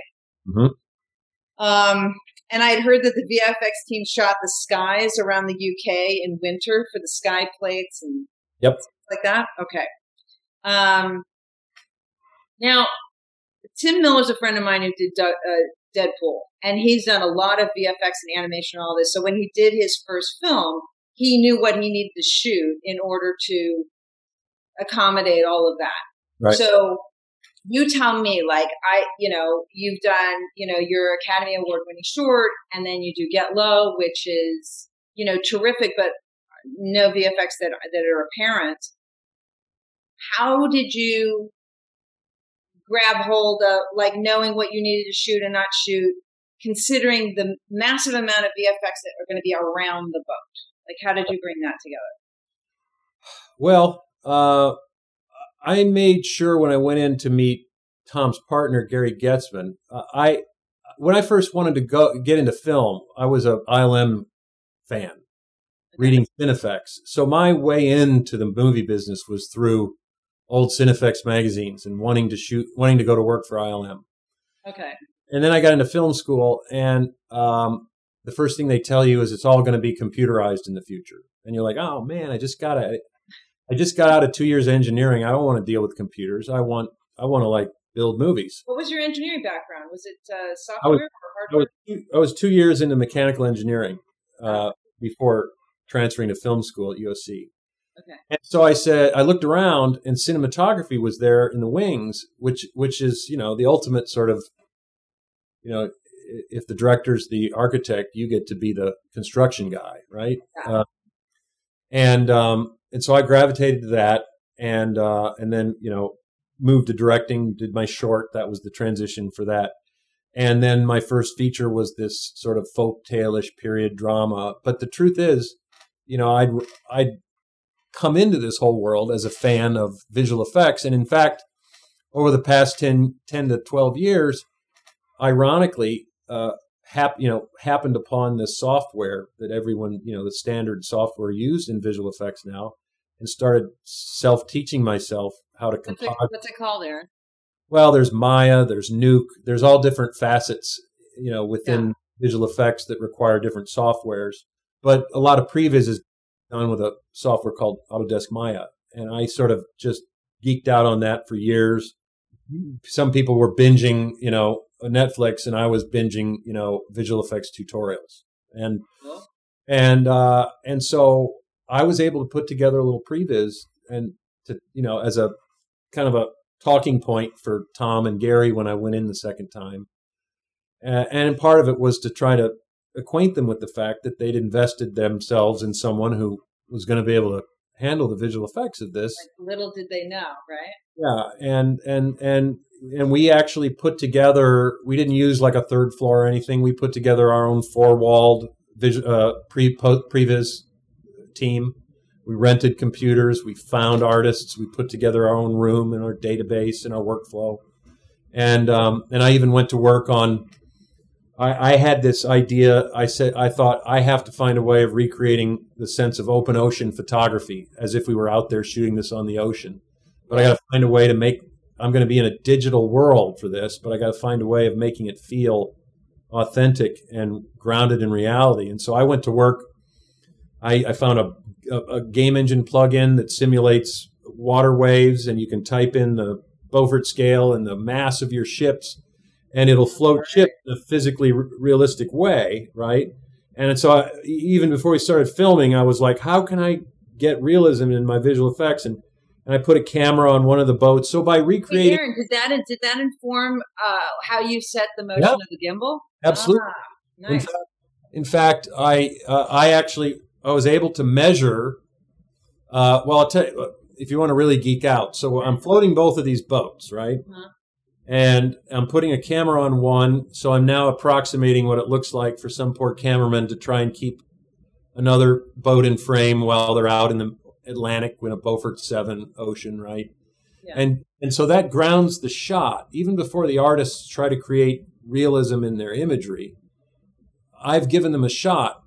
[SPEAKER 1] Mhm.
[SPEAKER 3] Um, and I'd heard that the VFX team shot the skies around the UK in winter for the sky plates and
[SPEAKER 1] Yep.
[SPEAKER 3] like that. Okay. Um, now, Tim Miller's a friend of mine who did uh, Deadpool, and he's done a lot of VFX and animation and all this. So when he did his first film, he knew what he needed to shoot in order to accommodate all of that.
[SPEAKER 1] Right.
[SPEAKER 3] So you tell me, like I, you know, you've done, you know, your Academy Award winning short, and then you do Get Low, which is, you know, terrific, but no VFX that that are apparent. How did you grab hold of like knowing what you needed to shoot and not shoot, considering the massive amount of VFX that are going to be around the boat? Like, how did you bring that together?
[SPEAKER 1] Well, uh, I made sure when I went in to meet Tom's partner, Gary Goetzman, uh, I when I first wanted to go get into film, I was a ILM fan, reading Cinefex. So my way into the movie business was through old Cinefex magazines and wanting to shoot, wanting to go to work for ILM.
[SPEAKER 3] Okay.
[SPEAKER 1] And then I got into film school, and um, the first thing they tell you is it's all going to be computerized in the future. And you're like, oh man, I just got to, I just got out of two years of engineering. I don't want to deal with computers. I want, I want to like build movies.
[SPEAKER 3] What was your engineering background? Was it uh,
[SPEAKER 1] I was-
[SPEAKER 3] software or
[SPEAKER 1] I was, two, I was two years into mechanical engineering uh, before transferring to film school at USC.
[SPEAKER 3] Okay.
[SPEAKER 1] And so I said, I looked around, and cinematography was there in the wings, which which is you know the ultimate sort of, you know, if the director's the architect, you get to be the construction guy, right?
[SPEAKER 3] Yeah.
[SPEAKER 1] Uh, and um, and so I gravitated to that, and uh, and then you know moved to directing, did my short. That was the transition for that. And then my first feature was this sort of folk tale-ish period drama. But the truth is, you know, I'd I'd come into this whole world as a fan of visual effects, and in fact, over the past 10, 10 to twelve years, ironically, uh, hap, you know, happened upon this software that everyone, you know, the standard software used in visual effects now, and started self-teaching myself how to
[SPEAKER 3] What's
[SPEAKER 1] compose.
[SPEAKER 3] what's it called, Aaron?
[SPEAKER 1] Well, there's Maya, there's Nuke, there's all different facets, you know, within visual effects that require different softwares. But a lot of previs is done with a software called Autodesk Maya, and I sort of just geeked out on that for years. Some people were binging, you know, Netflix, and I was binging, you know, visual effects tutorials, and
[SPEAKER 3] Cool.
[SPEAKER 1] and uh, and so I was able to put together a little previs and to you know as a kind of a talking point for Tom and Gary when I went in the second time, uh, and part of it was to try to acquaint them with the fact that they'd invested themselves in someone who was going to be able to handle the visual effects of this.
[SPEAKER 3] Like, little did they know, right?
[SPEAKER 1] Yeah, and and and and we actually put together. We didn't use like a third floor or anything. We put together our own four walled vis- uh, pre previs team. We rented computers. We found artists. We put together our own room and our database and our workflow. And um, and I even went to work on. I, I had this idea. I said I thought I have to find a way of recreating the sense of open ocean photography as if we were out there shooting this on the ocean but I got to find a way to make. I'm going to be in a digital world for this, but I got to find a way of making it feel authentic and grounded in reality. And so I went to work. I, I found a, a, a game engine plugin that simulates water waves, and you can type in the Beaufort scale and the mass of your ships, and it'll float ship in a physically r- realistic way, right? And so I, even before we started filming, I was like, how can I get realism in my visual effects? And and I put a camera on one of the boats. So by
[SPEAKER 3] Hey,
[SPEAKER 1] recreating,
[SPEAKER 3] Aaron, did that did that inform uh, how you set the motion
[SPEAKER 1] Yeah.
[SPEAKER 3] of the gimbal?
[SPEAKER 1] absolutely.
[SPEAKER 3] Ah,
[SPEAKER 1] In fact, in fact, I uh, I actually I was able to measure. Uh, well, I'll tell you if you want to really geek out. So I'm floating both of these boats, right?
[SPEAKER 3] Uh-huh.
[SPEAKER 1] And I'm putting a camera on one, so I'm now approximating what it looks like for some poor cameraman to try and keep another boat in frame while they're out in the Atlantic in a Beaufort Seven ocean, right?
[SPEAKER 3] Yeah.
[SPEAKER 1] And and so that grounds the shot even before the artists try to create realism in their imagery. I've given them a shot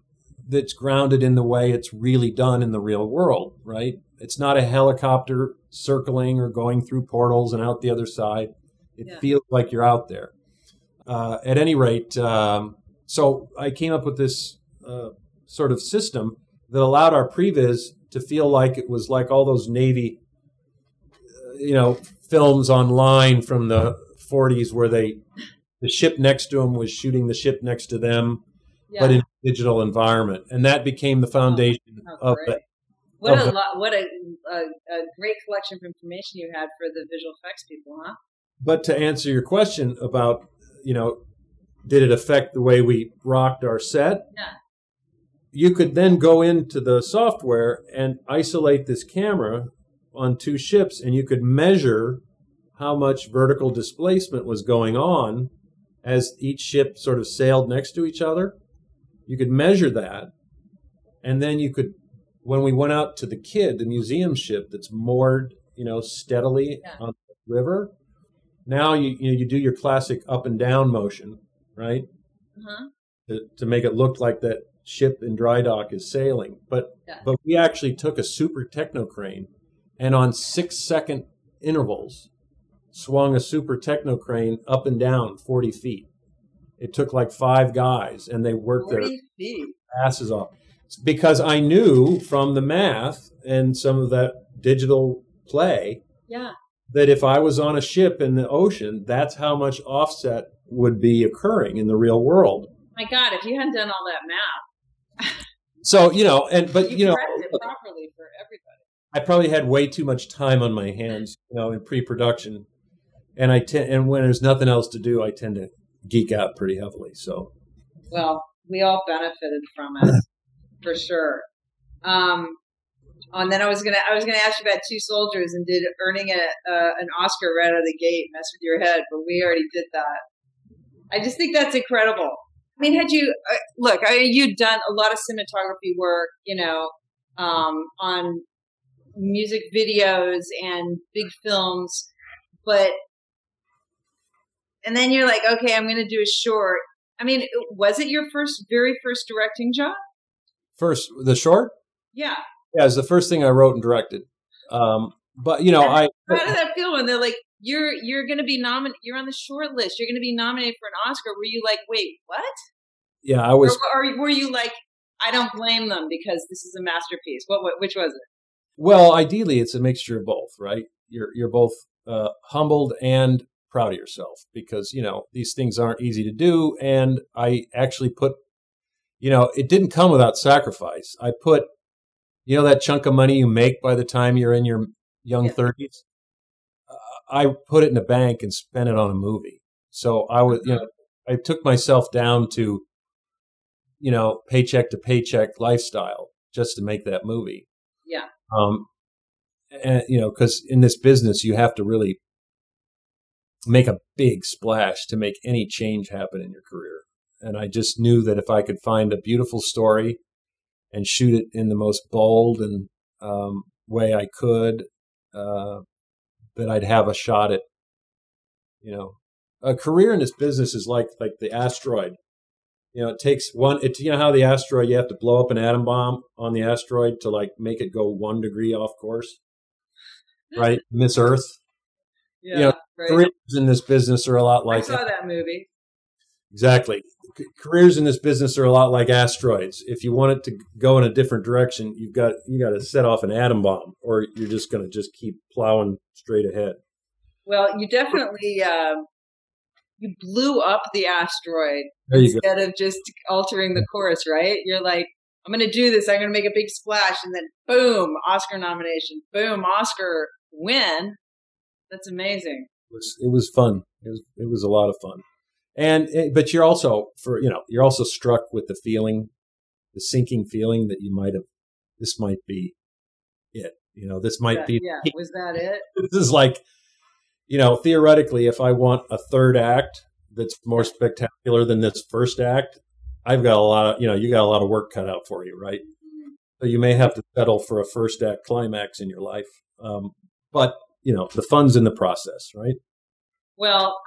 [SPEAKER 1] that's grounded in the way it's really done in the real world, right? It's not a helicopter circling or going through portals and out the other side. It
[SPEAKER 3] Yeah.
[SPEAKER 1] feels like you're out there. Uh, at any rate, um, so I came up with this uh, sort of system that allowed our previs to feel like it was like all those Navy, uh, you know, films online from the 40s where they the ship next to them was shooting the ship next to them,
[SPEAKER 3] Yeah.
[SPEAKER 1] but in a digital environment, and that became the oh, foundation
[SPEAKER 3] Oh,
[SPEAKER 1] of
[SPEAKER 3] What
[SPEAKER 1] of
[SPEAKER 3] a! What a, a a great collection of information you had for the visual effects people, huh?
[SPEAKER 1] But to answer your question about, you know, did it affect the way we rocked our set?
[SPEAKER 3] Yeah.
[SPEAKER 1] You could then go into the software and isolate this camera on two ships, and you could measure how much vertical displacement was going on as each ship sort of sailed next to each other. You could measure that, and then you could, when we went out to the Kidd, the museum ship that's moored, you know, steadily
[SPEAKER 3] Yeah.
[SPEAKER 1] on the river, now you you, know, you do your classic up and down motion, right?
[SPEAKER 3] Uh-huh.
[SPEAKER 1] To, to make it look like that ship in dry dock is sailing. But
[SPEAKER 3] Yeah.
[SPEAKER 1] but we actually took a super techno crane and on six second intervals swung a super techno crane up and down 40 feet. It took like five guys and they worked their
[SPEAKER 3] feet.
[SPEAKER 1] asses off because I knew from the math and some of that digital play
[SPEAKER 3] Yeah.
[SPEAKER 1] that if I was on a ship in the ocean, that's how much offset would be occurring in the real world.
[SPEAKER 3] My God, if you hadn't done all that math,
[SPEAKER 1] So, you know, and but
[SPEAKER 3] you,
[SPEAKER 1] you know,
[SPEAKER 3] properly for everybody.
[SPEAKER 1] I probably had way too much time on my hands, you know, in pre-production. And I tend and when there's nothing else to do, I tend to geek out pretty heavily. So,
[SPEAKER 3] Well, we all benefited from it for sure. Um, oh, and then I was gonna I was gonna ask you about two soldiers and did earning a, uh, an Oscar right out of the gate mess with your head, but we already did that. I just think that's incredible. I mean, had you uh, look? I mean, you'd done a lot of cinematography work, you know, um, on music videos and big films, but and then you're like, okay, I'm going to do a short. I mean, was it your first, very first directing job?
[SPEAKER 1] first the short,
[SPEAKER 3] Yeah.
[SPEAKER 1] yeah, is the first thing I wrote and directed. Um, but you know, I
[SPEAKER 3] How did that feel when they're like, you're you're going to be nominated, you're on the short list, you're going to be nominated for an Oscar? Were you like, wait, what?
[SPEAKER 1] yeah, I was
[SPEAKER 3] or, or were you like, I don't blame them because this is a masterpiece? What, what which was it?
[SPEAKER 1] Well, ideally, it's a mixture of both, right? You're you're both uh, humbled and proud of yourself because you know these things aren't easy to do, and I actually put, you know, it didn't come without sacrifice. I put, you know, that chunk of money you make by the time you're in your young
[SPEAKER 3] Yeah.
[SPEAKER 1] thirties. Uh, I put it in a bank and spent it on a movie. So I was, you know, I took myself down to, you know, paycheck to paycheck lifestyle just to make that movie.
[SPEAKER 3] Yeah.
[SPEAKER 1] Um, and you know, because in this business, you have to really make a big splash to make any change happen in your career. And I just knew that if I could find a beautiful story and shoot it in the most bold and um, way I could, uh, that I'd have a shot at, you know, a career in this business is like like the asteroid. You know, it takes one. It you know how the asteroid you have to blow up an atom bomb on the asteroid to like make it go one degree off course, right? Miss Earth.
[SPEAKER 3] Yeah.
[SPEAKER 1] know,
[SPEAKER 3] right.
[SPEAKER 1] Careers in this business are a lot
[SPEAKER 3] I
[SPEAKER 1] like
[SPEAKER 3] saw that movie.
[SPEAKER 1] Exactly. Careers in this business are a lot like asteroids. If you want it to go in a different direction, you've got you got to set off an atom bomb, or you're just going to just keep plowing straight ahead.
[SPEAKER 3] Well, you definitely um, you blew up the asteroid
[SPEAKER 1] you go.
[SPEAKER 3] instead of just altering the course, right? You're like, I'm going to do this. I'm going to make a big splash, and then boom, Oscar nomination. Boom, Oscar win. That's amazing.
[SPEAKER 1] It was, it was fun. It was it was a lot of fun, and it, but you're also for you know you're also struck with the feeling, the sinking feeling that you might have. This might be it. You know, this might be.
[SPEAKER 3] yeah. Was that it?
[SPEAKER 1] This is like, you know, theoretically, if I want a third act that's more spectacular than this first act, I've got a lot of, you know, you got a lot of work cut out for you, right? So you may have to settle for a first act climax in your life. Um, but, you know, the funds in the process, right?
[SPEAKER 3] Well,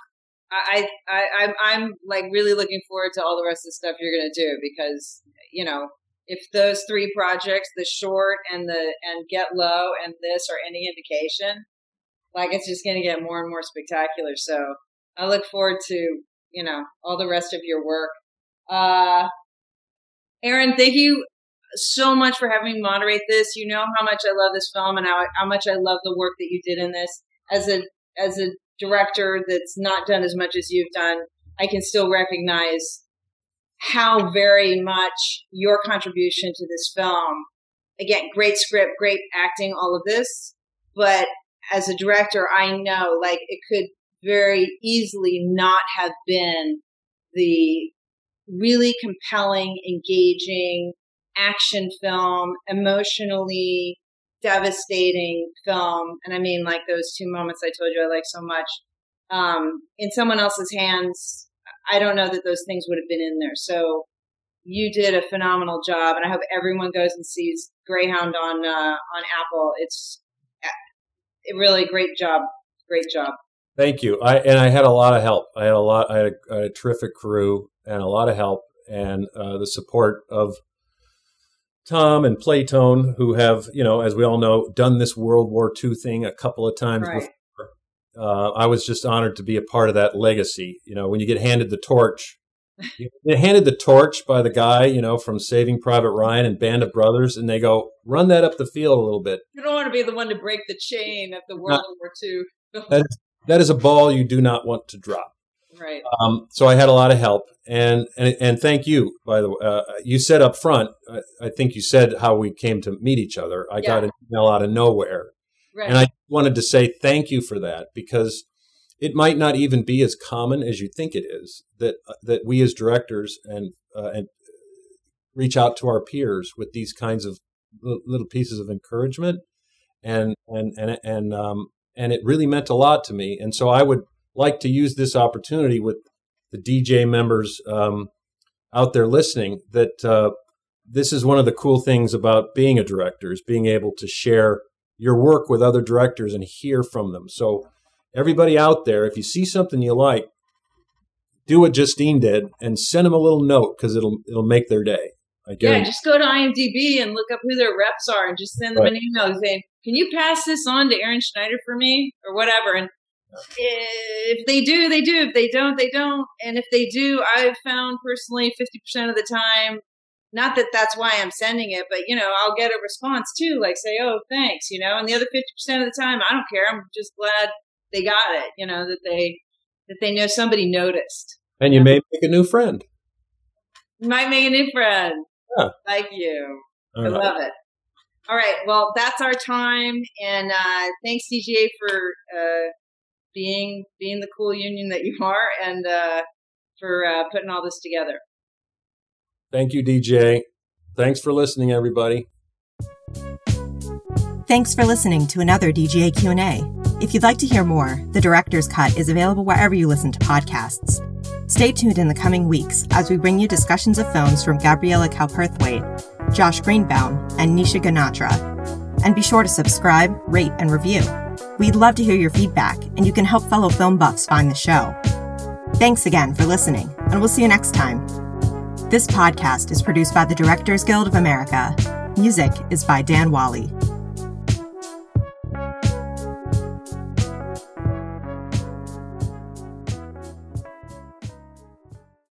[SPEAKER 3] I, I, I'm, I'm like really looking forward to all the rest of the stuff you're going to do because, you know, if those three projects, the short and the, and get low and this are any indication, like it's just going to get more and more spectacular. So I look forward to, you know, all the rest of your work. Uh, Aaron, thank you so much for having me moderate this. You know how much I love this film and how, how much I love the work that you did in this. As a as a director that's not done as much as you've done, I can still recognize how very much your contribution to this film. Again, great script, great acting, all of this. But as a director, I know like it could very easily not have been the really compelling, engaging action film, emotionally devastating film. And I mean, like those two moments I told you I like so much. Um, in someone else's hands, I don't know that those things would have been in there. So you did a phenomenal job, and I hope everyone goes and sees Greyhound on uh, on Apple. It's a really great job, great job.
[SPEAKER 1] Thank you. I and I had a lot of help. I had a lot. I had a, a terrific crew and a lot of help and uh, the support of Tom and Playtone, who have, you know, as we all know, done this World War II thing a couple of times right. before. Uh, I was just honored to be a part of that legacy. You know, when you get handed the torch, you get handed the torch by the guy, you know, from Saving Private Ryan and Band of Brothers, and they go, run that up the field a little bit.
[SPEAKER 3] You don't want to be the one to break the chain of the World Not, War II.
[SPEAKER 1] that, is, that is a ball you do not want to drop.
[SPEAKER 3] Right.
[SPEAKER 1] Um, so I had a lot of help, and and and thank you. By the way, uh, you said up front. I, I, think you said how we came to meet each other. I yeah. got an email out of nowhere, right. and I wanted to say thank you for that because it might not even be as common as you think it is that uh, that we as directors and uh, and reach out to our peers with these kinds of little pieces of encouragement and and and and um and it really meant a lot to me and so I would like to use this opportunity with the DGA members um, out there listening that uh, this is one of the cool things about being a director is being able to share your work with other directors and hear from them. So everybody out there, if you see something you like, do what Justine did and send them a little note because it'll it'll make their day.
[SPEAKER 3] Yeah, just go to IMDb and look up who their reps are and just send them right. an email saying, "Can you pass this on to Aaron Schneider for me?" or whatever. And if they do, they do. If they don't, they don't. And if they do, I've found personally 50% of the time, not that that's why I'm sending it, but you know, I'll get a response too, like say, oh, thanks, you know, and the other 50% of the time, I don't care. I'm just glad they got it, you know, that they, that they know somebody noticed.
[SPEAKER 1] And you may make a new friend.
[SPEAKER 3] You might make a new friend. Yeah. Like you. All I right. love it. All right. Well, that's our time. And uh, thanks, DGA, for uh, being being the cool union that you are and uh, for uh, putting all this together.
[SPEAKER 1] Thank you, DGA. Thanks for listening, everybody.
[SPEAKER 2] Thanks for listening to another DGA Q&A. If you'd like to hear more, the director's cut is available wherever you listen to podcasts. Stay tuned in the coming weeks as we bring you discussions of films from Gabriela Cowperthwaite, Josh Greenbaum, and Nisha Ganatra. And be sure to subscribe, rate, and review. We'd love to hear your feedback, and you can help fellow film buffs find the show. Thanks again for listening, and we'll see you next time. This podcast is produced by the Directors Guild of America. Music is by Dan Wally.